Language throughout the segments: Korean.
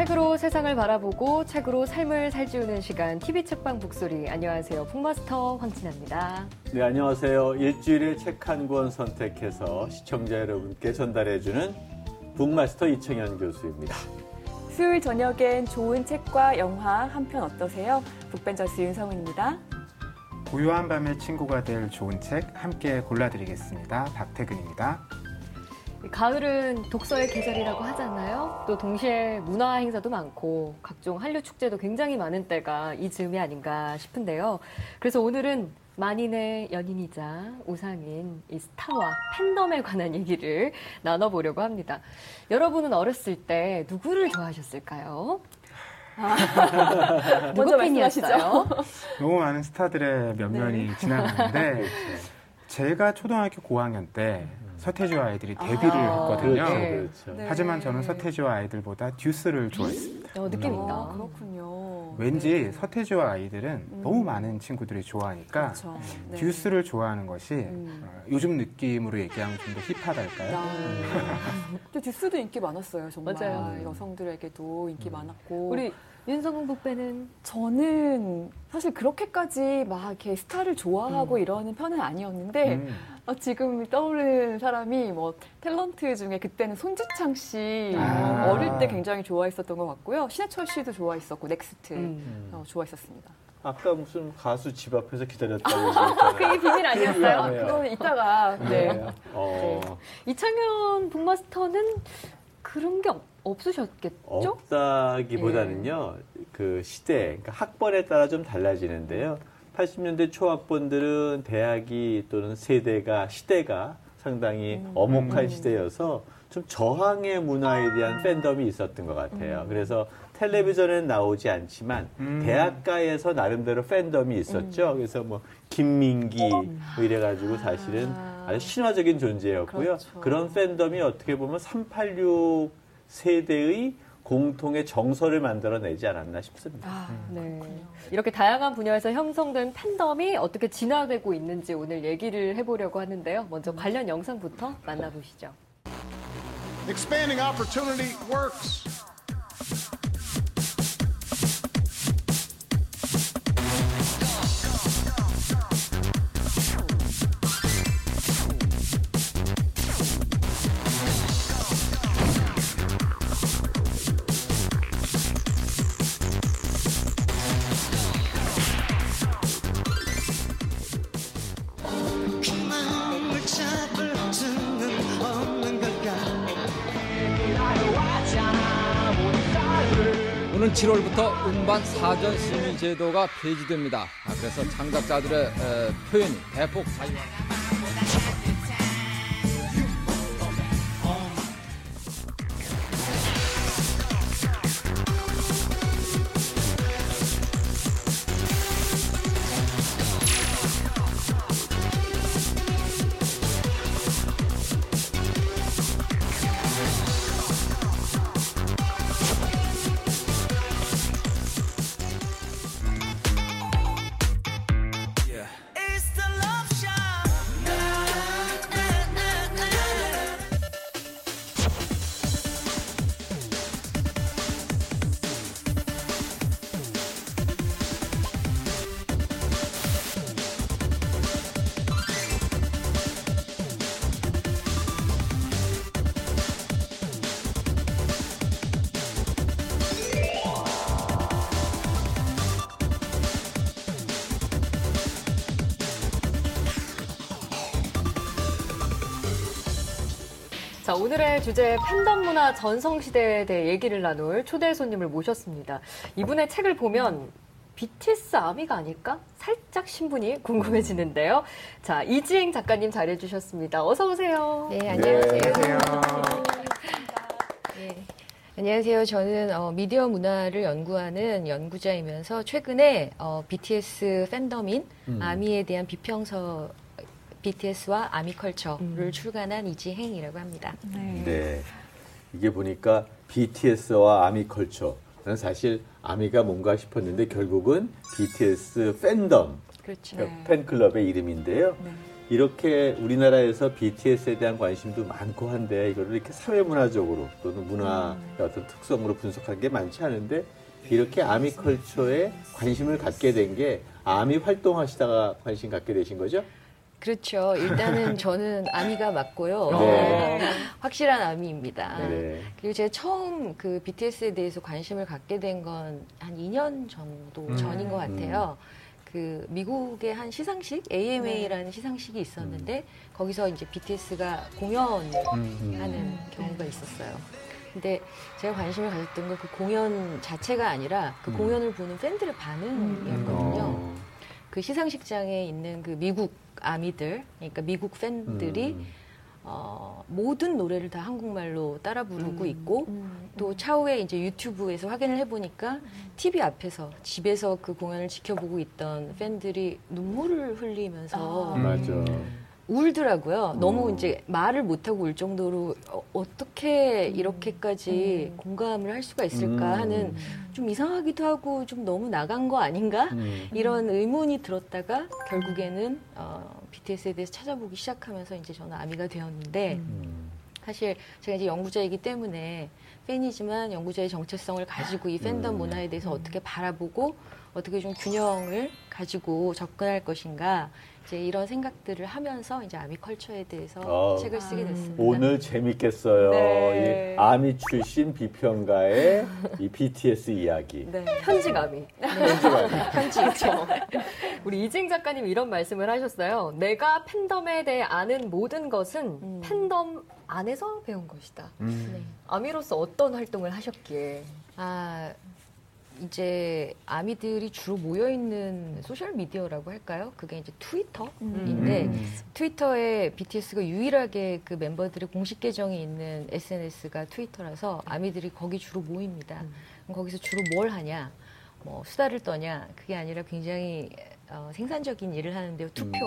책으로 세상을 바라보고 책으로 삶을 살찌우는 시간 TV 책방 북소리 안녕하세요 북마스터 황진아입니다. 네 안녕하세요. 일주일에 책 한 권 선택해서 시청자 여러분께 전달해주는 북마스터 이청현 교수입니다. 수요일 저녁엔 좋은 책과 영화 한 편 어떠세요? 북벤저스 윤성훈입니다. 고요한 밤의 친구가 될 좋은 책 함께 골라드리겠습니다. 박태근입니다. 가을은 독서의 계절이라고 하잖아요. 또 동시에 문화 행사도 많고 각종 한류 축제도 굉장히 많은 때가 이 즈음이 아닌가 싶은데요. 그래서 오늘은 만인의 연인이자 우상인 이 스타와 팬덤에 관한 얘기를 나눠보려고 합니다. 여러분은 어렸을 때 누구를 좋아하셨을까요? 누구 먼저 팬이었어요? 너무 많은 스타들의 면면이 지나가는데 제가 초등학교 고학년 때 서태지와 아이들이 데뷔를 아, 했거든요. 그렇죠, 네. 그렇죠. 네. 하지만 저는 서태지와 아이들보다 듀스를 좋아했습니다. 어, 느낌 있다. 아, 그렇군요. 왠지 서태지와 아이들은 너무 많은 친구들이 좋아하니까 그렇죠. 네. 듀스를 좋아하는 것이 음. 어, 요즘 느낌으로 얘기하면 좀 더 힙하달까요? 아, 근데 듀스도 인기 많았어요, 정말. 맞아요. 여성들에게도 인기 많았고. 우리 윤성훈 북배는 저는 사실 그렇게까지 막 이렇게 스타를 좋아하고 음. 이러는 편은 아니었는데 음. 어, 지금 떠오르는 사람이 뭐 탤런트 중에 그때는 손지창 씨 아. 어, 어릴 때 굉장히 좋아했었던 것 같고요. 신해철 씨도 좋아했었고 넥스트 음. 어, 좋아했었습니다. 아까 무슨 가수 집 앞에서 기다렸다고 얘기했잖아요. 그게 비밀 아니었어요? 아, 그건 이따가 네. 어, 이창현 북마스터는 그런 게 없, 없으셨겠죠? 없다기보다는요. 그 시대, 그러니까 학번에 따라 좀 달라지는데요. 80년대 초학번들은 대학이 또는 세대가 시대가 상당히 엄혹한 시대여서 좀 저항의 문화에 대한 팬덤이 있었던 것 같아요. 그래서 텔레비전엔 나오지 않지만 음. 대학가에서 나름대로 팬덤이 있었죠. 그래서 뭐 김민기 뭐 이래가지고 사실은 아주 신화적인 존재였고요. 그렇죠. 그런 팬덤이 어떻게 보면 386 세대의 공통의 정서를 만들어내지 않았나 싶습니다. 아, 네. 이렇게 다양한 분야에서 형성된 팬덤이 어떻게 진화되고 있는지 오늘 얘기를 해보려고 하는데요. 먼저 관련 영상부터 만나보시죠. Expanding opportunity works. 7월부터 음반 사전 심의 제도가 폐지됩니다. 아, 그래서 창작자들의 에, 표현이 대폭 자유. It's 자, 오늘의 주제 팬덤 문화 전성시대에 대해 얘기를 나눌 초대 손님을 모셨습니다. 이분의 책을 보면 BTS 아미가 아닐까? 살짝 신분이 궁금해지는데요. 자, 이지행 작가님 잘해주셨습니다. 어서오세요. 네, 안녕하세요. 안녕하세요. 네. 안녕하세요. 저는 어, 미디어 문화를 연구하는 연구자이면서 최근에 어, BTS 팬덤인 아미에 대한 비평서 BTS와 아미컬처를 출간한 이지행이라고 합니다. 네. 이게 보니까 BTS와 아미컬처. 는 사실 아미가 뭔가 싶었는데 결국은 BTS 팬덤, 그렇죠. 그러니까 팬클럽의 이름인데요. 이렇게 우리나라에서 BTS에 대한 관심도 많고 한데 이거를 이렇게 사회문화적으로 또는 문화의 어떤 특성으로 분석한 게 많지 않은데 이렇게 아미컬처에 관심을 갖게 된 게 아미 활동하시다가 관심 갖게 되신 거죠? 그렇죠. 일단은 저는 아미가 맞고요. 네. 확실한 아미입니다. 네. 그리고 제가 처음 그 BTS에 대해서 관심을 갖게 된 건 한 2년 정도 음. 전인 것 같아요. 그 미국의 한 시상식 AMA라는 시상식이 있었는데 거기서 이제 BTS가 공연을 음. 하는 경우가 있었어요. 근데 제가 관심을 가졌던 건 그 공연 자체가 아니라 그 음. 공연을 보는 팬들의 반응이었거든요. 어. 그 시상식장에 있는 그 미국 아미들, 그러니까 미국 팬들이 음. 어, 모든 노래를 다 한국말로 따라 부르고 있고 음. 또 차후에 이제 유튜브에서 확인을 해보니까 TV 앞에서 집에서 그 공연을 지켜보고 있던 팬들이 눈물을 흘리면서 아. 맞아. 울더라고요. 너무 음. 이제 말을 못하고 울 정도로 어, 떻게 이렇게까지 음. 공감을 할 수가 있을까 음. 하는 좀 이상하기도 하고 좀 너무 나간 거 아닌가? 음. 이런 의문이 들었다가 결국에는 어, BTS에 대해서 찾아보기 시작하면서 이제 저는 아미가 되었는데 음. 사실 제가 이제 연구자이기 때문에 팬이지만 연구자의 정체성을 가지고 이 팬덤 음. 문화에 대해서 어떻게 바라보고 어떻게 좀 균형을 가지고 접근할 것인가 이제 이런 생각들을 하면서 이제 아미 컬처에 대해서 어. 책을 쓰게 됐습니다. 오늘 재밌겠어요. 네. 이 아미 출신 비평가의 이 BTS 이야기. 네. 현지감이. 편지죠. 우리 이지행 작가님 이런 말씀을 하셨어요. 내가 팬덤에 대해 아는 모든 것은 음. 팬덤 안에서 배운 것이다. 음. 네. 아미로서 어떤 활동을 하셨기에? 아 이제 아미들이 주로 모여 있는 소셜 미디어라고 할까요? 그게 이제 트위터인데 음. 트위터에 BTS가 유일하게 그 멤버들의 공식 계정이 있는 SNS가 트위터라서 아미들이 거기 주로 모입니다. 그럼 거기서 주로 뭘 하냐? 뭐 수다를 떠냐? 그게 아니라 굉장히 어, 생산적인 일을 하는데요. 투표.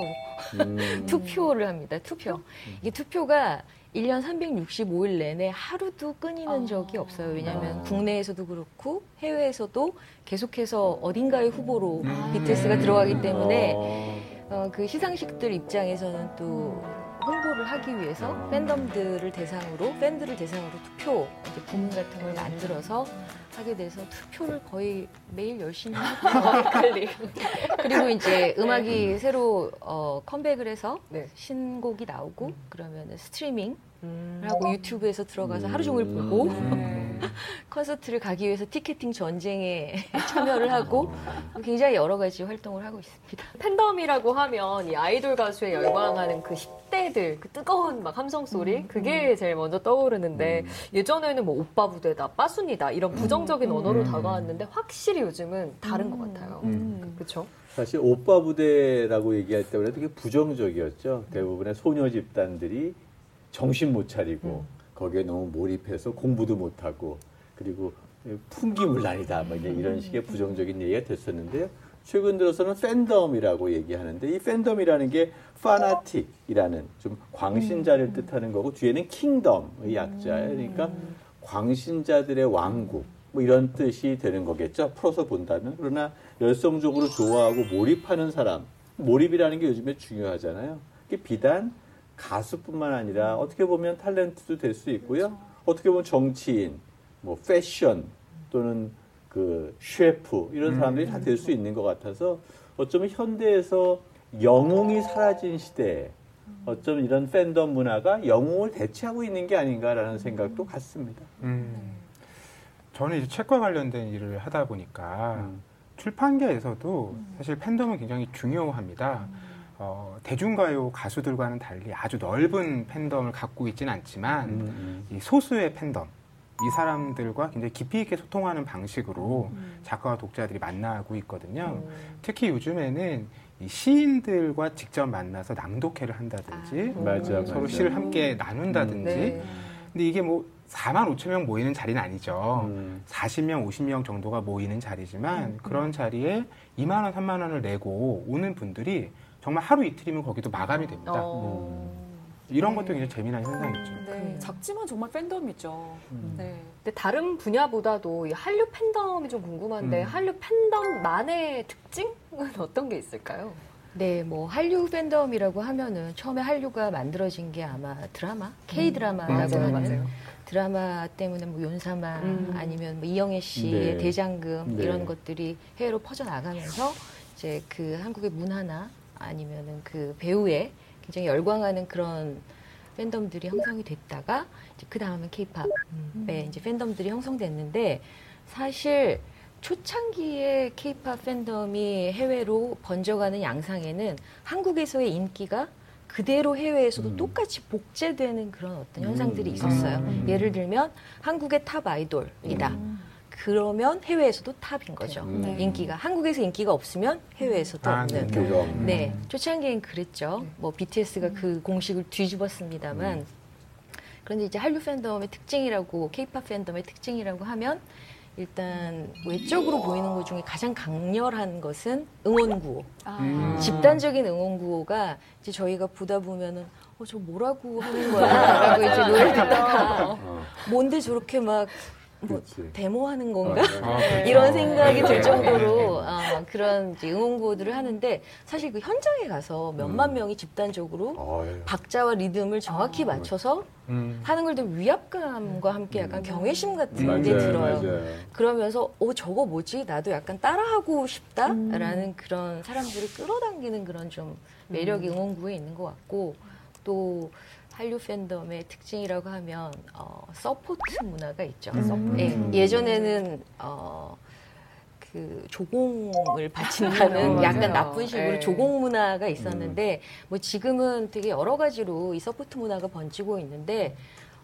음. 투표를 합니다. 투표. 이게 투표가 1년 365일 내내 하루도 끊이는 아. 적이 없어요. 왜냐하면 아. 국내에서도 그렇고 해외에서도 계속해서 어딘가의 후보로 음. BTS가 들어가기 때문에 어. 어, 그 시상식들 입장에서는 또 홍보를 하기 위해서 아. 팬덤들을 대상으로 팬들을 대상으로 투표 이제 부문 같은 걸 만들어서 하게 돼서 투표를 거의 매일 열심히 하고 그리고 이제 음악이 새로 어, 컴백을 해서 네. 신곡이 나오고 그러면 스트리밍 음. 하고 유튜브에서 들어가서 하루 종일 보고 음. 콘서트를 가기 위해서 티켓팅 전쟁에 참여를 하고 굉장히 여러 가지 활동을 하고 있습니다. 팬덤이라고 하면 이 아이돌 가수에 열광하는 그 10대들 그 뜨거운 막 함성 소리? 그게 제일 먼저 떠오르는데 예전에는 뭐 오빠 부대다 빠순이다 이런 부정 적인 언어로 다가왔는데 확실히 요즘은 다른 것 같아요. 음. 그렇죠? 사실 오빠 부대라고 얘기할 때보다 되게 부정적이었죠. 대부분의 소녀 집단들이 정신 못 차리고 거기에 너무 몰입해서 공부도 못 하고 그리고 풍기물난이다 뭐 이제 이런 식의 부정적인 얘기가 됐었는데요. 최근 들어서는 팬덤이라고 얘기하는데 이 팬덤이라는 게 파나틱이라는 좀 광신자를 뜻하는 거고 뒤에는 킹덤의 약자예요. 그러니까 광신자들의 왕국 뭐 이런 뜻이 되는 거겠죠. 풀어서 본다면 그러나 열성적으로 좋아하고 몰입하는 사람 몰입이라는 게 요즘에 중요하잖아요. 비단 가수뿐만 아니라 어떻게 보면 탤런트도 될 수 있고요. 어떻게 보면 정치인, 뭐 패션 또는 그 셰프 이런 사람들이 다 될 수 있는 것 같아서 어쩌면 현대에서 영웅이 사라진 시대에 어쩌면 이런 팬덤 문화가 영웅을 대체하고 있는 게 아닌가라는 생각도 같습니다. 음. 저는 이제 책과 관련된 일을 하다 보니까 음. 출판계에서도 사실 팬덤은 굉장히 중요합니다. 어, 대중가요 가수들과는 달리 아주 넓은 팬덤을 갖고 있지는 않지만 음, 이 소수의 팬덤 이 사람들과 굉장히 깊이 있게 소통하는 방식으로 작가와 독자들이 만나고 있거든요. 특히 요즘에는 이 시인들과 직접 만나서 낭독회를 한다든지 음. 맞아, 서로 맞아. 시를 함께 나눈다든지 네. 근데 이게 뭐 4만 5천 명 모이는 자리는 아니죠. 음. 40명, 50명 정도가 모이는 자리지만 그런 자리에 2만 원, 3만 원을 내고 오는 분들이 정말 하루 이틀이면 거기도 마감이 됩니다. 어. 이런 것도 굉장히 재미난 현상이죠. 네. 작지만 정말 팬덤이죠. 음. 네. 근데 다른 분야보다도 이 한류 팬덤이 좀 궁금한데 음. 한류 팬덤만의 특징은 어떤 게 있을까요? 네, 뭐 한류 팬덤이라고 하면은 처음에 한류가 만들어진 게 아마 드라마, K 드라마라고 맞아요, 하는 맞아요. 드라마 때문에 뭐 윤사마 음. 아니면 뭐 이영애 씨의 네. 대장금 네. 이런 것들이 해외로 퍼져 나가면서 이제 그 한국의 문화나 아니면은 그 배우에 굉장히 열광하는 그런 팬덤들이 형성이 됐다가 이제 그 다음은 K-팝에 이제 팬덤들이 형성됐는데 사실 초창기에 K-팝 팬덤이 해외로 번져가는 양상에는 한국에서의 인기가 그대로 해외에서도 음. 똑같이 복제되는 그런 어떤 현상들이 음. 있었어요. 음. 예를 들면 한국의 탑 아이돌이다. 음. 그러면 해외에서도 탑인 거죠. 음. 네. 인기가 한국에서 인기가 없으면 해외에서도 아, 없는. 네. 네, 초창기엔 그랬죠. 뭐 BTS가 음. 그 공식을 뒤집었습니다만 그런데 이제 한류 팬덤의 특징이라고 K-팝 팬덤의 특징이라고 하면 일단 외적으로 보이는 것 중에 가장 강렬한 것은 응원 구호. 아. 음. 집단적인 응원 구호가 이제 저희가 보다 보면은 어 저 뭐라고 하는 거야 라고 이제 노래 듣다가 어, 어, 뭔데 저렇게 막 뭐. 데모하는 건가? 어, 아, 네. 이런 생각이 네. 들 정도로 어, 그런 이제 응원 구호들을 하는데 사실 그 현장에 가서 몇만 음. 명이 집단적으로 어휴. 박자와 리듬을 정확히 맞춰서 음. 하는 걸 좀 위압감과 함께 약간 음. 경외심 같은 게 맞아요, 들어요. 맞아요. 그러면서 어 저거 뭐지? 나도 약간 따라하고 싶다라는 그런 사람들을 끌어당기는 그런 좀 매력이 응원구에 있는 것 같고 또 한류 팬덤의 특징이라고 하면 어, 서포트 문화가 있죠. 음. 예, 음. 예전에는 어, 그 조공을 바친다는 어, 약간 맞아요. 나쁜 식으로 예. 조공 문화가 있었는데 뭐 지금은 되게 여러 가지로 이 서포트 문화가 번지고 있는데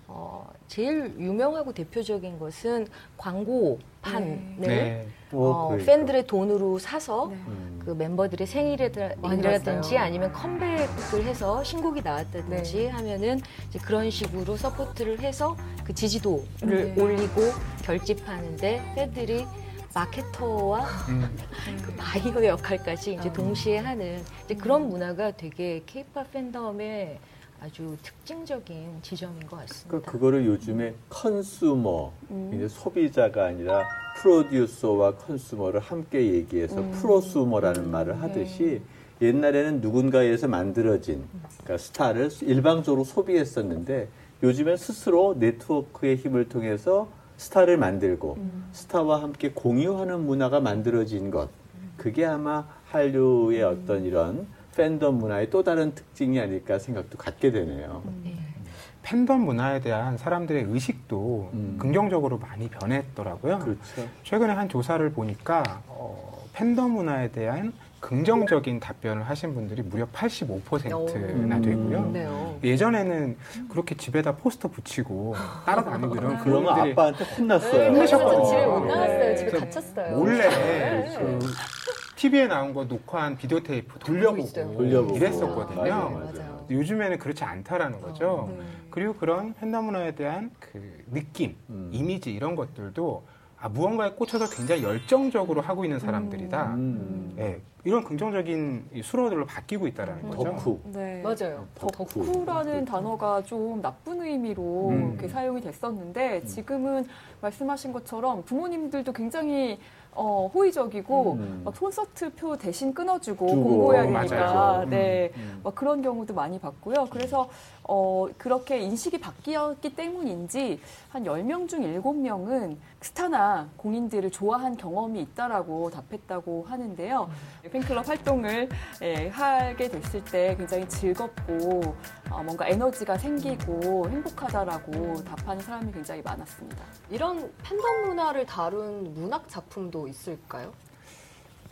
어, 제일 유명하고 대표적인 것은 광고 판을 네. 오, 어, 그러니까. 팬들의 돈으로 사서 네. 음. 그 멤버들의 생일이라든지. 아니면 컴백을 해서 신곡이 나왔다든지 네. 하면은 이제 그런 식으로 서포트를 해서 그 지지도를 네. 올리고 결집하는데 팬들이 마케터와 음. 그 바이어 역할까지 아. 이제 동시에 하는 이제 그런 문화가 되게 케이팝 팬덤의 아주 특징적인 지점인 것 같습니다. 그러니까 그거를 요즘에 consumer, 음. 이제 소비자가 아니라 프로듀서와 consumer를 함께 얘기해서 음. 프로슈머라는 말을 하듯이 옛날에는 누군가에서 만들어진 그러니까 스타를 일방적으로 소비했었는데 요즘엔 스스로 네트워크의 힘을 통해서 스타를 만들고 스타와 함께 공유하는 문화가 만들어진 것 그게 아마 한류의 어떤 이런 팬덤 문화의 또 다른 특징이 아닐까 생각도 갖게 되네요. 네. 팬덤 문화에 대한 사람들의 의식도 음. 긍정적으로 많이 변했더라고요. 그렇죠. 최근에 한 조사를 보니까 어, 팬덤 문화에 대한 긍정적인 답변을 하신 분들이 무려 85%나 오. 되고요. 예전에는 그렇게 집에다 포스터 붙이고 따라다니고 이런 그러면 분들이 아빠한테 혼났어요. 힘드셨거든요. 집에 못 나왔어요. 네. 집에 그래서 갇혔어요. 몰래 네. 그 TV에 나온 거 녹화한 비디오 테이프 돌려보고. 돌려보고. 이랬었거든요. 맞아요, 맞아요. 요즘에는 그렇지 않다라는 거죠. 네. 그리고 그런 팬덤 문화에 대한 그 느낌, 음. 이미지 이런 것들도 아, 무언가에 꽂혀서 굉장히 열정적으로 하고 있는 사람들이다. 음. 예, 이런 긍정적인 이 수로들로 바뀌고 있다라는 거죠. 덕후. 네. 맞아요. 덕후. 덕후라는 단어가 좀 나쁜 의미로 음. 이렇게 사용이 됐었는데 지금은 말씀하신 것처럼 부모님들도 굉장히 어, 호의적이고 음. 막 콘서트 표 대신 끊어주고 주고, 맞아요. 되니까 음. 네. 음. 막 그런 경우도 많이 봤고요. 그래서 어, 그렇게 인식이 바뀌었기 때문인지 한 10명 중 7명은 스타나 공인들을 좋아한 경험이 있다라고 답했다고 하는데요. 팬클럽 활동을 예, 하게 됐을 때 굉장히 즐겁고 어, 뭔가 에너지가 생기고 행복하다라고 답하는 사람이 굉장히 많았습니다. 이런 팬덤 문화를 다룬 문학 작품도 있을까요?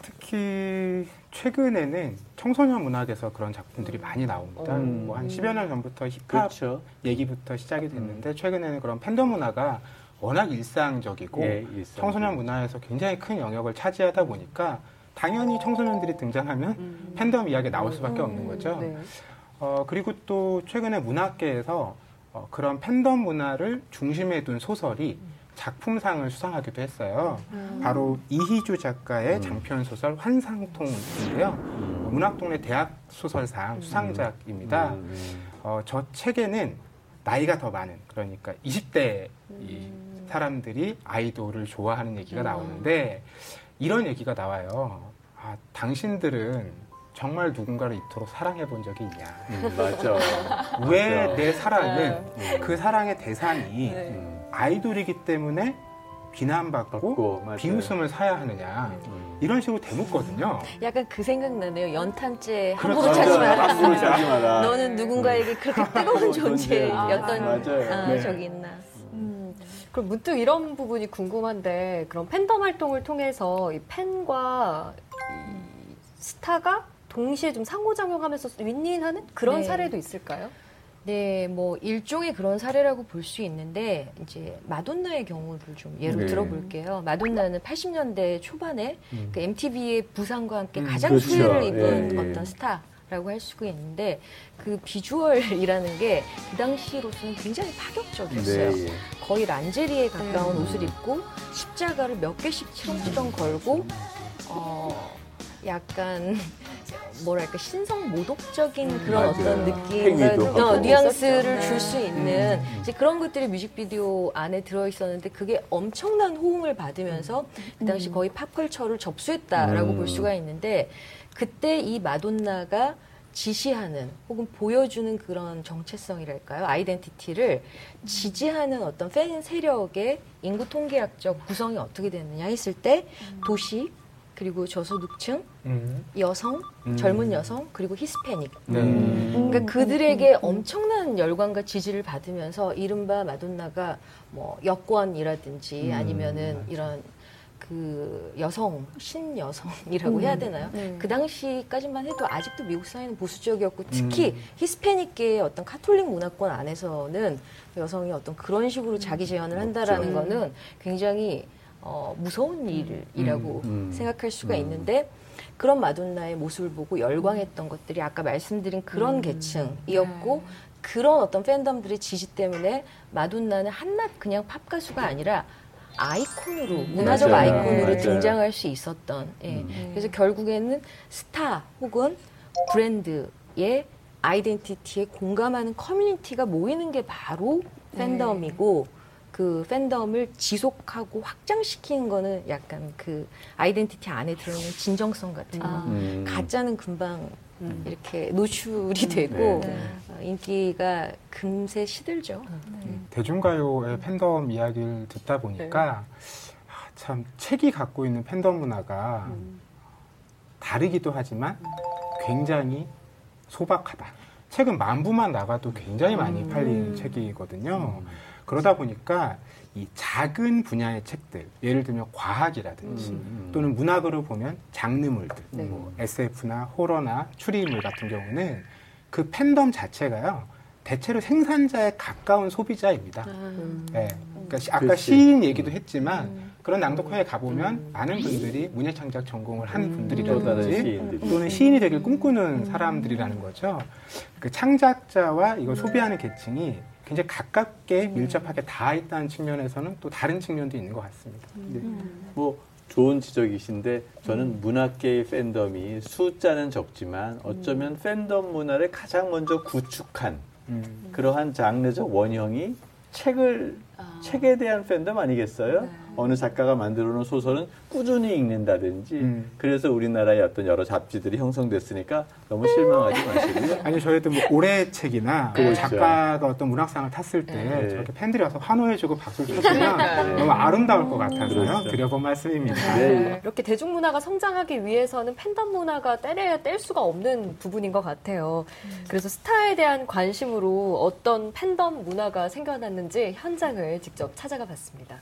특히 최근에는 청소년 문학에서 그런 작품들이 많이 나옵니다. 음. 뭐한 10여 년 전부터 힙합 그렇죠. 얘기부터 시작이 됐는데 최근에는 그런 팬덤 문화가 워낙 일상적이고 예, 일상. 청소년 문화에서 굉장히 큰 영역을 차지하다 보니까 당연히 청소년들이 등장하면 팬덤 이야기가 나올 수밖에 없는 거죠. 네. 어, 그리고 또 최근에 문학계에서 어, 그런 팬덤 문화를 중심에 둔 소설이 작품상을 수상하기도 했어요. 바로 이희주 작가의 음. 장편 소설 환상통인데요. 음. 문학동네 대학 소설상 수상작입니다. 음, 음. 어, 저 책에는 나이가 더 많은 그러니까 20대 이 사람들이 아이돌을 좋아하는 얘기가 나오는데 이런 얘기가 나와요. 아, 당신들은 정말 누군가를 이토록 사랑해 본 적이 있냐? 음, 맞아. 왜. 내 사랑은 네. 그 사랑의 대상이 네. 음, 아이돌이기 때문에 비난받고 받고, 맞아요. 비웃음을 사야 하느냐? 음. 이런 식으로 되묻거든요. 약간 그 생각나네요. 연탄재 그렇죠. 함부로 차지 맞아요. 마라. 함부로 차지 마라. 너는 누군가에게 그렇게 뜨거운 존재였던 맞아요. 아, 네. 적이 있나. 음, 그럼 문득 이런 부분이 궁금한데 그런 팬덤 활동을 통해서 이 팬과 이 스타가 동시에 좀 상호작용하면서 윈윈하는 그런 네. 사례도 있을까요? 네, 뭐 일종의 그런 사례라고 볼 수 있는데 이제 마돈나의 경우를 좀 예로 네. 들어볼게요. 마돈나는 80년대 초반에 음. 그 MTV의 부상과 함께 음, 가장 그렇죠. 수혜를 입은 예, 예. 어떤 스타 라고 할 수가 있는데 그 비주얼이라는 게 그 당시로서는 굉장히 파격적이었어요. 네, 예. 거의 란제리에 가까운 음. 옷을 입고 십자가를 몇 개씩 치렁치렁 걸고 어 약간 뭐랄까 신성 모독적인 그런 맞아요. 어떤 행위도 어. 뉘앙스를 있었죠. 줄수 있는 이제 그런 것들이 뮤직비디오 안에 들어 있었는데 그게 엄청난 호응을 받으면서 그 당시 거의 팝컬처를 접수했다라고 음. 볼 수가 있는데 그때 이 마돈나가 지시하는 혹은 보여주는 그런 정체성이랄까요 아이덴티티를 지지하는 어떤 팬 세력의 인구 통계학적 구성이 어떻게 되느냐 했을 때 도시 그리고 저소득층 음. 여성 음. 젊은 여성 그리고 히스패닉 네. 그러니까 그들에게 엄청난 열광과 지지를 받으면서 이른바 마돈나가 뭐 여권이라든지 음, 아니면은. 이런 그 여성 신여성이라고 해야 되나요? 그 당시까지만 해도 아직도 미국 사회는 보수적이었고 특히 히스패닉계의 어떤 카톨릭 문화권 안에서는 여성이 어떤 그런 식으로 자기 재현을 한다라는 없죠. 거는 굉장히 어, 무서운 일이라고 음, 음. 생각할 수가 음. 있는데 그런 마돈나의 모습을 보고 열광했던 것들이 아까 말씀드린 그런 계층이었고 그런 어떤 팬덤들의 지지 때문에 마돈나는 한낱 그냥 팝 가수가 아니라 아이콘으로 문화적 맞아요. 아이콘으로 맞아요. 등장할 수 있었던 예. 음. 그래서 결국에는 스타 혹은 브랜드의 아이덴티티에 공감하는 커뮤니티가 모이는 게 바로 팬덤이고 그 팬덤을 지속하고 확장시키는 거는 약간 그 아이덴티티 안에 들어있는 진정성 같은 거. 아. 음. 가짜는 금방 음. 이렇게 노출이 되고 네. 어, 인기가 금세 시들죠. 대중가요의 팬덤 이야기를 듣다 보니까 아, 참 책이 갖고 있는 팬덤 문화가 다르기도 하지만 굉장히 소박하다. 책은 만 부만 나가도 굉장히 많이 팔린 책이거든요. 그러다 보니까 이 작은 분야의 책들, 예를 들면 과학이라든지 음. 또는 문학으로 보면 장르물들, 네. 뭐 SF나 호러나 추리물 같은 경우는 그 팬덤 자체가요, 대체로 생산자에 가까운 소비자입니다. 네. 그러니까 시- 아까 그렇지. 시인 얘기도 했지만 그런 낭독회에 가보면 많은 분들이 문예창작 전공을 한또 다른 분들이라든지 시인들이. 또는 시인이 되길 꿈꾸는 사람들이라는 거죠. 그 창작자와 이걸 소비하는 계층이 굉장히 가깝게 밀접하게 닿아 있다는 측면에서는 또 다른 측면도 있는 것 같습니다. 네. 뭐 좋은 지적이신데 저는 문학계의 팬덤이 숫자는 적지만 어쩌면 팬덤 문화를 가장 먼저 구축한 음. 그러한 장르적 원형이 책을 책에 대한 팬덤 아니겠어요? 어느 작가가 만들어 놓은 소설은 꾸준히 읽는다든지 음. 그래서 우리나라의 어떤 여러 잡지들이 형성됐으니까 너무 실망하지 마시고요. 아니 저희도 뭐 올해 책이나 뭐 그렇죠. 작가가 어떤 문학상을 탔을 때 네. 저렇게 팬들이 와서 환호해주고 박수를 쳐주면 너무 아름다울 것 같아서요. 그렇죠. 드려본 말씀입니다. 네. 이렇게 대중문화가 성장하기 위해서는 팬덤 문화가 떼내야 뗄 수가 없는 부분인 것 같아요. 그래서 스타에 대한 관심으로 어떤 팬덤 문화가 생겨났는지 현장을 직접 찾아가 봤습니다.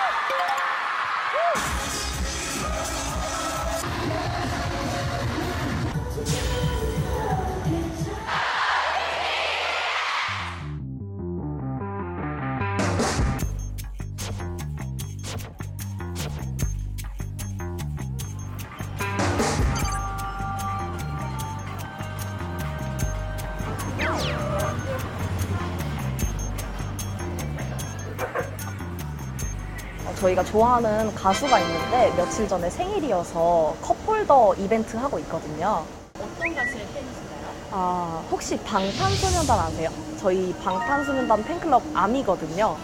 저희가 좋아하는 가수가 있는데 며칠 전에 생일이어서 컵홀더 이벤트 하고 있거든요. 어떤 가수의 팬이신가요? 아, 혹시 방탄소년단 아세요? 저희 방탄소년단 팬클럽 아미거든요.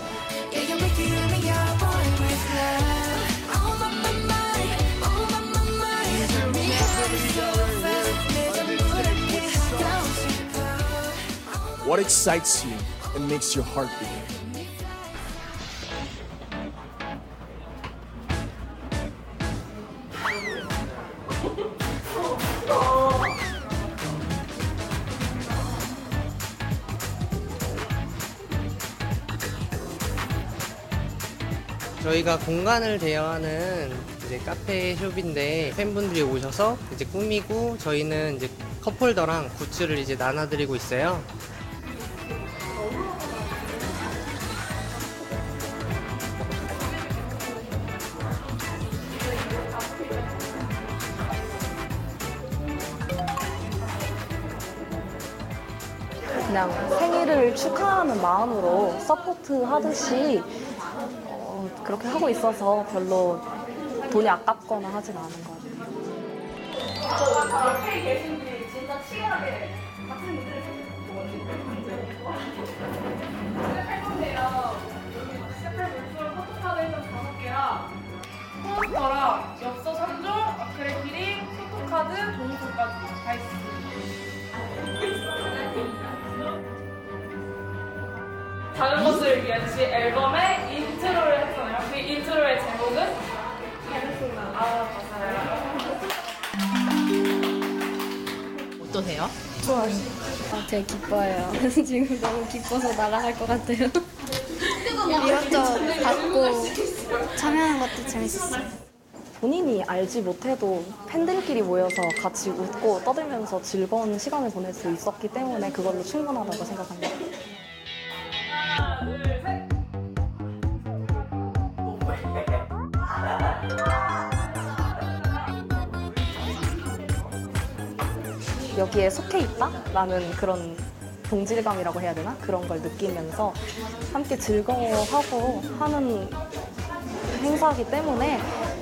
저희가 공간을 대여하는 이제 카페 숍인데 팬분들이 오셔서 이제 꾸미고 저희는 이제 컵홀더랑 굿즈를 이제 나눠드리고 있어요. 그냥 생일을 축하하는 마음으로 서포트 하듯이 어, 그렇게 하고 있어서 별로 돈이 아깝거나 하진 않은 것 같아요. 포스터랑 엽서 3종, 아크릴 키링, 포토카드, 종이컵까지 다 있습니다. 작은 것들을 위한 시 앨범의 인트로를 했잖아요. 그 인트로의 제목은? 아, 맞아요. 어떠세요? 좋아요. 아, 되게 기뻐요. 지금 너무 기뻐서 날아갈 것 같아요. 이것저것 받고 참여하는 것도 재밌었어요. 본인이 알지 못해도 팬들끼리 모여서 같이 웃고 떠들면서 즐거운 시간을 보낼 수 있었기 때문에 그걸로 충분하다고 생각합니다. 여기에 속해 있다라는 그런 동질감이라고 해야 되나? 그런 걸 느끼면서 함께 즐거워하고 하는 행사이기 때문에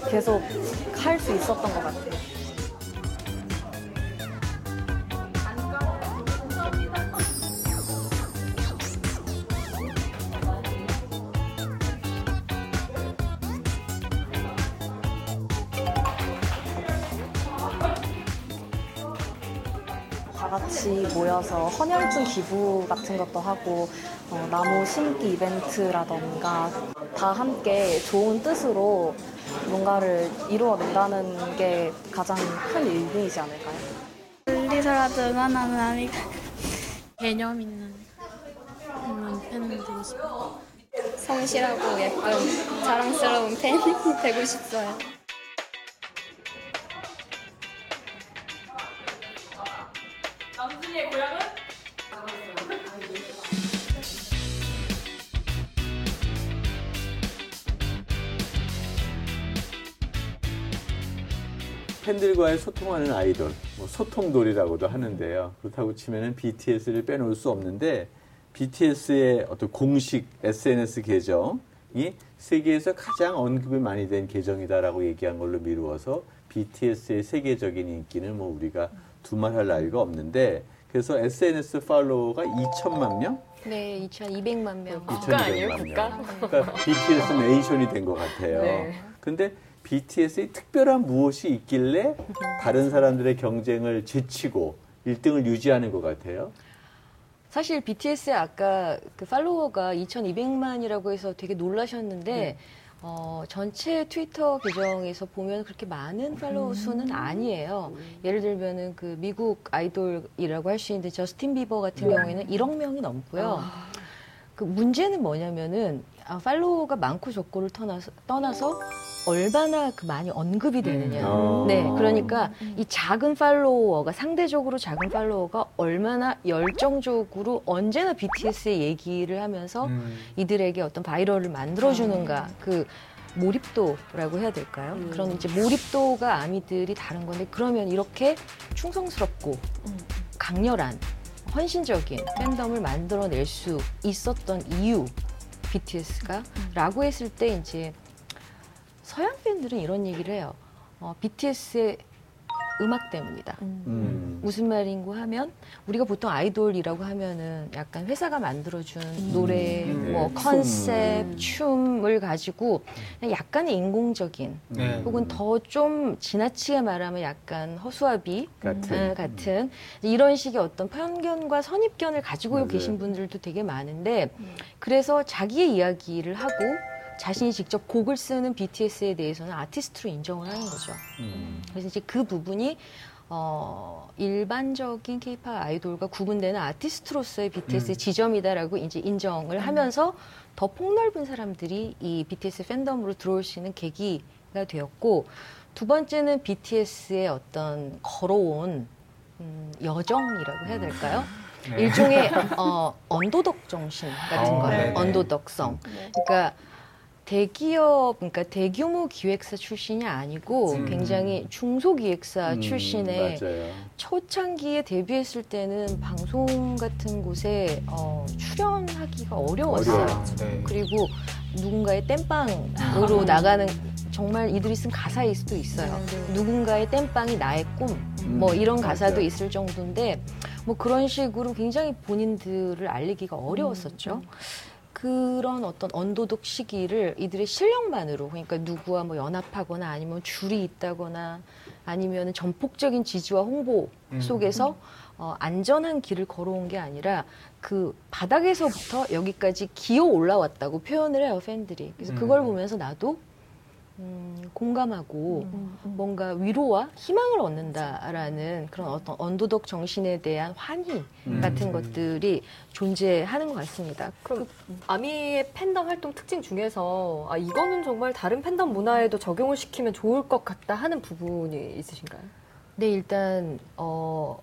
계속 할 수 있었던 것 같아요. 모여서 헌혈증 기부 같은 것도 하고 어, 나무 심기 이벤트라던가 다 함께 좋은 뜻으로 뭔가를 이루어낸다는 게 가장 큰 의미이지 않을까요? 분리서라도 응원하는 아미가 개념 있는 그런 팬이 되고 싶어요. 성실하고 예쁜 자랑스러운 팬이 되고 싶어요. 팬들과의 소통하는 아이돌, 뭐 소통돌이라고도 하는데요. 그렇다고 치면은 BTS를 빼놓을 수 없는데 BTS의 어떤 공식 SNS 계정이 세계에서 가장 언급이 많이 된 계정이다라고 얘기한 걸로 미루어서 BTS의 세계적인 인기는 뭐 우리가 두말할 나위가 없는데 그래서 SNS 팔로워가 2천만 명? 네, 2,200만 명. 2,200만 명. 그러니까 BTS 네이션이 된 것 같아요. 네. 근데 BTS의 특별한 무엇이 있길래 다른 사람들의 경쟁을 제치고 1등을 유지하는 것 같아요? 사실 BTS의 아까 그 팔로워가 2,200만이라고 해서 되게 놀라셨는데 어, 전체 트위터 계정에서 보면 그렇게 많은 팔로워 수는 아니에요. 예를 들면은 그 미국 아이돌이라고 할 수 있는데 저스틴 비버 같은 경우에는 1억 명이 넘고요. 그 문제는 뭐냐면은 아, 팔로워가 많고 적고를 떠나서, 떠나서 얼마나 그 많이 언급이 되느냐. 음. 네, 그러니까 이 작은 팔로워가 상대적으로 작은 팔로워가 얼마나 열정적으로 언제나 BTS의 얘기를 하면서 이들에게 어떤 바이럴을 만들어주는가 그 몰입도라고 해야 될까요? 그런 이제 몰입도가 아미들이 다른 건데 그러면 이렇게 충성스럽고 강렬한 헌신적인 팬덤을 만들어낼 수 있었던 이유 BTS가 라고 했을 때 이제 서양 팬들은 이런 얘기를 해요. 어, BTS의 음악 때문이다. 음. 무슨 말인고 하면 우리가 보통 아이돌이라고 하면은 약간 회사가 만들어준 노래, 음. 뭐 네, 컨셉, 춤. 춤을 가지고 약간의 인공적인 네. 혹은 더 좀 지나치게 말하면 약간 허수아비 같은. 어, 같은 이런 식의 어떤 편견과 선입견을 가지고 맞아요. 계신 분들도 되게 많은데 그래서 자기의 이야기를 하고 자신이 직접 곡을 쓰는 BTS에 대해서는 아티스트로 인정을 하는 거죠. 음. 그래서 이제 그 부분이 어, 일반적인 케이팝 아이돌과 구분되는 아티스트로서의 BTS의 음. 지점이다라고 이제 인정을 하면서 더 폭넓은 사람들이 이 BTS 팬덤으로 들어올 수 있는 계기가 되었고 두 번째는 BTS의 어떤 걸어온 음, 여정이라고 해야 될까요? 네. 일종의 어, 언도덕 정신 같은 어, 거예요. 네네. 언도덕성. 그러니까 대기업, 그러니까 대규모 기획사 출신이 아니고 음. 굉장히 중소 기획사 음, 출신의 맞아요. 초창기에 데뷔했을 때는 방송 같은 곳에 어, 출연하기가 어려웠어요. 어려워요. 네. 그리고 누군가의 땜빵으로 나가는 정말 이들이 쓴 가사일 수도 있어요. 누군가의 땜빵이 나의 꿈, 뭐 음, 이런 가사도 맞아요. 있을 정도인데 뭐 그런 식으로 굉장히 본인들을 알리기가 어려웠었죠. 그런 어떤 언도독 시기를 이들의 실력만으로 그러니까 누구와 뭐 연합하거나 아니면 줄이 있다거나 아니면 전폭적인 지지와 홍보 음. 속에서 어, 안전한 길을 걸어온 게 아니라 그 바닥에서부터 여기까지 기어 올라왔다고 표현을 해요 팬들이. 그래서 음. 그걸 보면서 나도 음, 공감하고 뭔가 위로와 희망을 얻는다라는 그런 어떤 언도덕 정신에 대한 환희 음. 같은 것들이 존재하는 것 같습니다. 그럼 아미의 팬덤 활동 특징 중에서 아 이거는 정말 다른 팬덤 문화에도 적용을 시키면 좋을 것 같다 하는 부분이 있으신가요? 네, 일단 어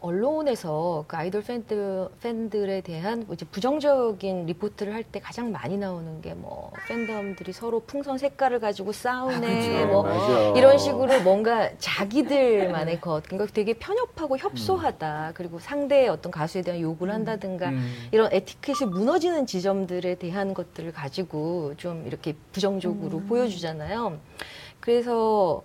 언론에서 그 아이돌 팬들 팬들에 대한 이제 부정적인 리포트를 할 때 가장 많이 나오는 게 뭐 팬덤들이 서로 풍선 색깔을 가지고 싸우네, 뭐 맞아. 이런 식으로 뭔가 자기들만의 것, 그러니까 되게 편협하고 협소하다. 그리고 상대의 어떤 가수에 대한 욕을 한다든가 음. 이런 에티켓이 무너지는 지점들에 대한 것들을 가지고 좀 이렇게 부정적으로 보여주잖아요. 그래서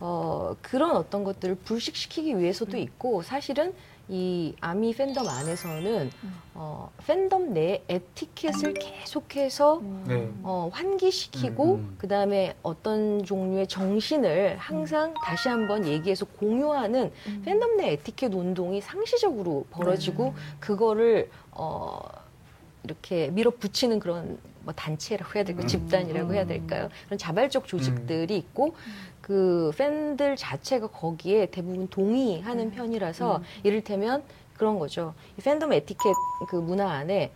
어, 그런 어떤 것들을 불식시키기 위해서도 있고 사실은 이 아미 팬덤 안에서는 어, 팬덤 내 에티켓을 계속해서 네. 어, 환기시키고 음, 음. 그다음에 어떤 종류의 정신을 항상 다시 한번 얘기해서 공유하는 팬덤 내 에티켓 운동이 상시적으로 벌어지고 그거를 어, 이렇게 밀어붙이는 그런 뭐 단체라고 해야 될까요? 음. 집단이라고 해야 될까요? 그런 자발적 조직들이 있고 그 팬들 자체가 거기에 대부분 동의하는 편이라서 이를테면 그런 거죠. 이 팬덤 에티켓 그 문화 안에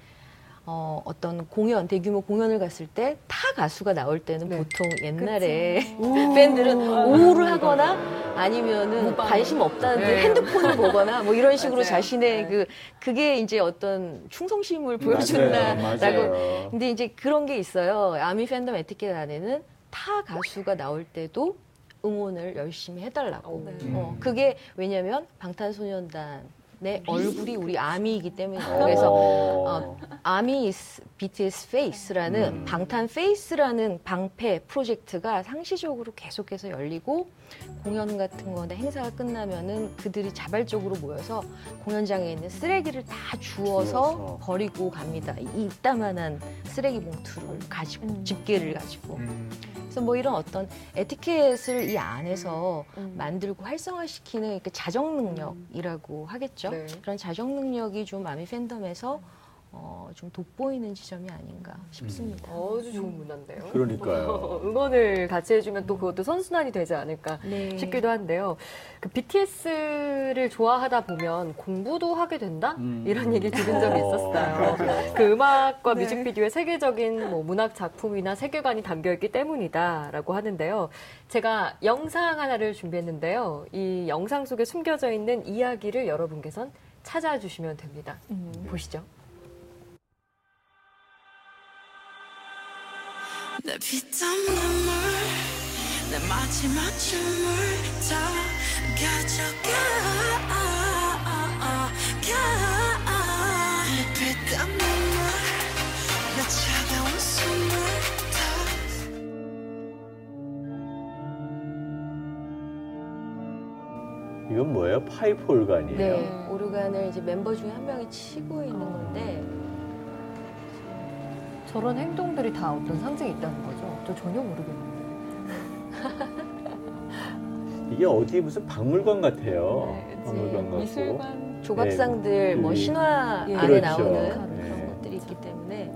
어, 어떤 공연, 대규모 공연을 갔을 때 타 가수가 나올 때는 네. 보통 옛날에 팬들은 우울을 하거나 아니면은 관심 없다는 듯 네. 핸드폰을 보거나 뭐 이런 식으로 맞아요. 자신의 네. 그 그게 이제 어떤 충성심을. 보여준다라고. 근데 이제 그런 게 있어요. 아미 팬덤 에티켓 안에는 타 가수가 나올 때도 응원을 열심히 해달라고. 네. 어, 그게 왜냐면 방탄소년단 의 얼굴이 우리 아미이기 때문이에요. 그래서 어, 아미 is BTS Face라는 음. 방탄 페이스라는 방패 프로젝트가 상시적으로 계속해서 열리고 공연 같은 거나 행사가 끝나면은 그들이 자발적으로 모여서 공연장에 있는 쓰레기를 다 주워서 주워서. 버리고 갑니다. 이 이따만한 쓰레기 봉투를 가지고 집게를 가지고 음. 그래서 뭐 이런 어떤 에티켓을 이 안에서 만들고 활성화시키는 그 자정 능력이라고 하겠죠. 네. 그런 자정 능력이 좀 아미 팬덤에서 어, 좀 돋보이는 지점이 아닌가 싶습니다. 아주 좋은 문화인데요. 그러니까요. 응원을 같이 해주면 또 그것도 선순환이 되지 않을까 네. 싶기도 한데요. 그 BTS를 좋아하다 보면 공부도 하게 된다? 음. 이런 얘기 들은 적이 있었어요. 맞아요. 그 음악과 뮤직비디오에 세계적인 뭐 문학 작품이나 세계관이 담겨 있기 때문이다라고 하는데요. 제가 영상 하나를 준비했는데요. 이 영상 속에 숨겨져 있는 이야기를 여러분께선 찾아주시면 됩니다. 보시죠. 내 피땀 눈물 내 마지막 춤을 다 가져가 내 피땀 눈물 내 차가운 숨을 다 이건 뭐예요? 파이프 올간이에요. 네, 오르간을 이제 멤버 중에 한 명이 치고 있는 건데 저런 행동들이 다 어떤 상징이 있다는 거죠? 저 전혀 모르겠는데. 이게 어디 무슨 박물관 같아요. 네, 박물관 같고. 미술관 조각상들 뭐 이- 신화 예. 안에 그렇죠. 나오는 네. 그런 것들이 있기 때문에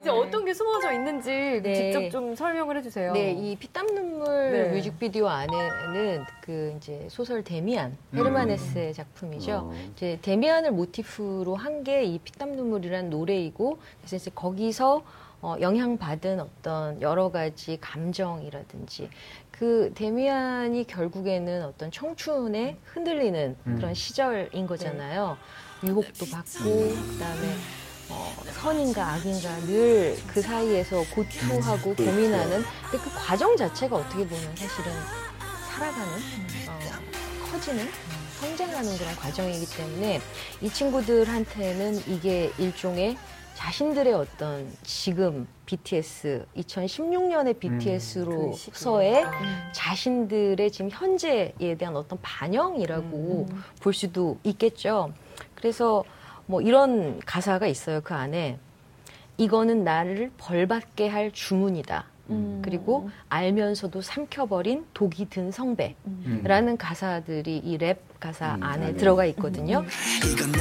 이제 어떤 게 숨어져 있는지 네. 직접 좀 설명을 해주세요. 네, 이 피땀 눈물 네. 뮤직비디오 안에는 그 이제 소설 데미안 헤르마네스의 작품이죠. 어. 이제 데미안을 모티프로 한 게 이 피땀 눈물이란 노래이고 그래서 이제 거기서 어, 영향받은 어떤 여러 가지 감정이라든지 그 데미안이 결국에는 어떤 청춘에 흔들리는 음. 그런 시절인 거잖아요. 유혹도 받고 그다음에 어, 선인가 악인가 늘 그 사이에서 고투하고 그렇죠. 고민하는 근데 그 과정 자체가 어떻게 보면 사실은 살아가는 어, 커지는 성장하는 그런 과정이기 때문에 이 친구들한테는 이게 일종의 자신들의 어떤 지금 BTS 2016년의 BTS로서의 자신들의 지금 현재에 대한 어떤 반영이라고 볼 수도 있겠죠. 그래서 뭐 이런 가사가 있어요. 그 안에. 이거는 나를 벌받게 할 주문이다. 그리고 알면서도 삼켜버린 독이 든 성배라는 가사들이 이 랩 가사 안에 들어가 있거든요. 든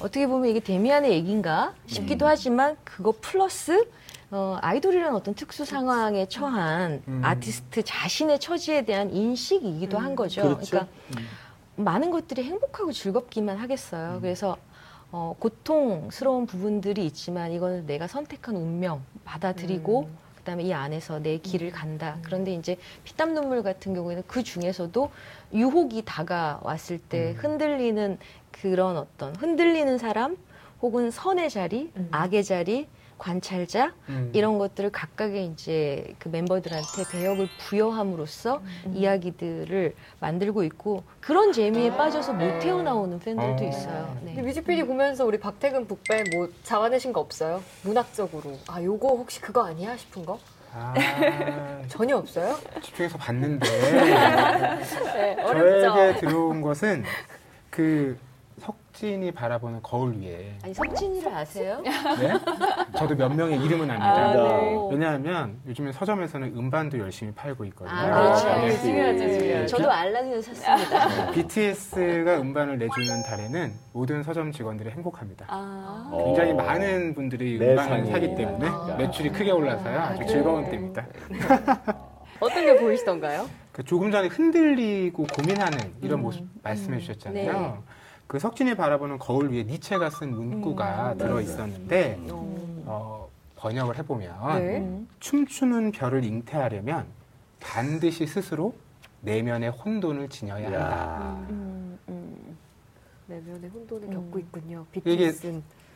어떻게 보면 이게 데미안의 얘기인가 싶기도 하지만 그거 플러스 어, 아이돌이라는 어떤 특수 상황에 처한 아티스트 자신의 처지에 대한 인식이기도 한 거죠. 그렇죠. 러니까 많은 것들이 행복하고 즐겁기만 하겠어요. 그래서 어, 고통스러운 부분들이 있지만 이거는 내가 선택한 운명 받아들이고 그다음에 이 안에서 내 길을 간다. 그런데 이제 피땀 눈물 같은 경우에는 그 중에서도 유혹이 다가왔을 때 흔들리는 그런 어떤 흔들리는 사람 혹은 선의 자리, 악의 자리, 관찰자 음. 이런 것들을 각각의 이제 그 멤버들한테 배역을 부여함으로써 이야기들을 만들고 있고 그런 재미에 빠져서 못 태어나오는 팬들도 어. 있어요. 네. 근데 뮤직비디오 보면서 우리 박태근 북배 뭐 잡아내신 거 없어요? 문학적으로. 아, 요거 혹시 그거 아니야 싶은 거? 아, 전혀 없어요? 집중해서 봤는데 네. 저에게 들어온 것은 그 석진이 바라보는 거울 위에 아니 석진이를 아세요? 네? 저도 몇 명의 이름은 압니다. 아, 네. 왜냐하면 요즘에 서점에서는 음반도 열심히 팔고 있거든요. 아, 그렇죠. 아, 네. 중요하죠, 중요하죠. 저도 알라딘을 샀습니다. BTS가 음반을 내주는 달에는 모든 서점 직원들이 행복합니다. 아. 어. 굉장히 많은 분들이 내 음반을. 사기 때문에 아. 매출이 크게 올라서요. 아주 즐거운 때입니다. 어떤 게 보이시던가요? 그 조금 전에 흔들리고 고민하는 이런 음. 모습 말씀해 주셨잖아요. 네. 그 석진이 바라보는 거울 위에 니체가 쓴 문구가 음. 들어 있었는데 음. 어, 번역을 해보면 네. 춤추는 별을 잉태하려면 반드시 스스로 내면의 혼돈을 지녀야 한다. 야. 음, 음. 내면의 혼돈을 음. 겪고 있군요. 이게.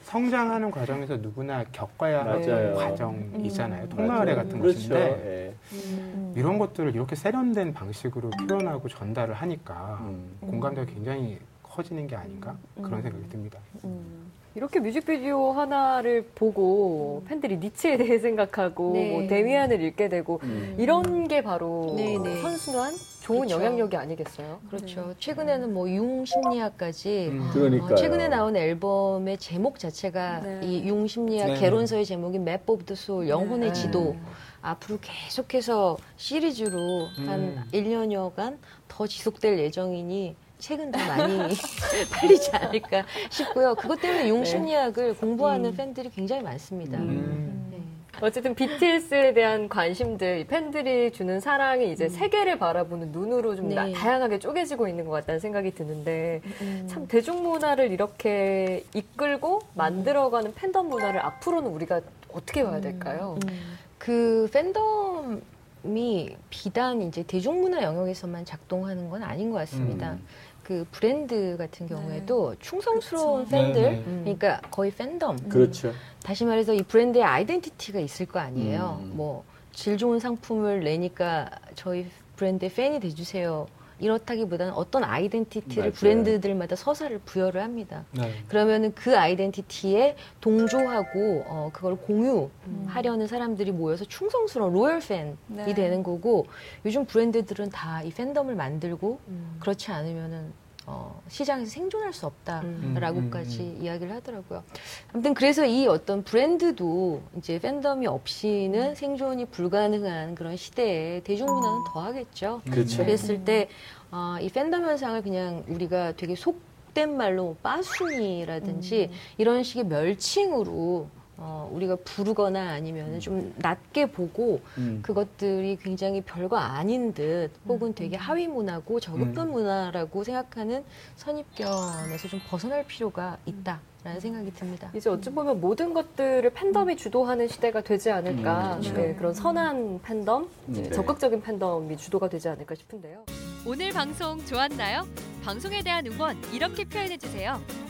성장하는 과정에서 누구나 겪어야 할 맞아요. 과정이잖아요. 음. 통마을에 맞아요. 같은 그렇죠. 것인데 예. 음. 이런 것들을 이렇게 세련된 방식으로 표현하고 전달을 하니까 음. 공감대가 굉장히 커지는 게 아닌가 그런 음. 생각이 듭니다. 음. 이렇게 뮤직비디오 하나를 보고 팬들이 니체에 대해 생각하고 네. 뭐 데미안을 읽게 되고 음. 이런 게 바로 네, 네. 선순환 좋은 그렇죠. 영향력이 아니겠어요? 그렇죠. 최근에는 뭐 융 심리학까지 음. 그러니까요. 어, 최근에 나온 앨범의 제목 자체가 네. 이 융심리학 네. 개론서의 Map of the Soul 영혼의 네. 지도 앞으로 계속해서 시리즈로 한 음. 1년여간 더 지속될 예정이니 책은 더 많이 팔리지 않을까 싶고요. 그것 때문에 융심리학을 공부하는 음. 팬들이 굉장히 많습니다. 음. 네. 어쨌든 BTS에 대한 관심들, 이 팬들이 주는 사랑이 이제 세계를 바라보는 눈으로 좀 네. 나- 다양하게 쪼개지고 있는 것 같다는 생각이 드는데 음. 참 대중문화를 이렇게 이끌고 만들어가는 팬덤 문화를 앞으로는 우리가 어떻게 봐야 될까요? 그 팬덤이 비단 이제 대중문화 영역에서만 작동하는 건 아닌 것 같습니다. 음. 그 브랜드 같은 경우에도 충성스러운 그쵸. 팬들, 네, 네. 음. 그러니까 거의 팬덤. 그렇죠. 다시 말해서 이 브랜드의 아이덴티티가 있을 거 아니에요. 음. 뭐 질 좋은 상품을 내니까 저희 브랜드의 팬이 돼주세요. 이렇다기보다는 어떤 아이덴티티를 맞아요. 브랜드들마다 서사를 부여를 합니다. 네. 그러면은 그 아이덴티티에 동조하고 어, 그걸 공유하려는 사람들이 모여서 충성스러운 로열 팬이 네. 되는 거고 요즘 브랜드들은 다 이 팬덤을 만들고 그렇지 않으면은 어, 시장에서 생존할 수 없다라고까지 음, 음, 이야기를 하더라고요. 아무튼 그래서 이 어떤 브랜드도 이제 팬덤이 없이는 생존이 불가능한 그런 시대에 대중문화는 더하겠죠. 그렇죠. 그랬을 때, 어, 이 팬덤 현상을 그냥 우리가 되게 속된 말로 뭐 빠순이라든지 이런 식의 멸칭으로 어, 우리가 부르거나 아니면 좀 낮게 보고 음. 그것들이 굉장히 별거 아닌 듯 혹은 되게 하위 문화고 저급한 문화라고 생각하는 선입견에서 좀 벗어날 필요가 있다 라는 생각이 듭니다. 이제 어찌 보면 모든 것들을 팬덤이 주도하는 시대가 되지 않을까. 음, 네, 네. 그런 선한 팬덤, 네. 적극적인 팬덤이 주도가 되지 않을까 싶은데요. 오늘 방송 좋았나요? 방송에 대한 응원 이렇게 표현해 주세요.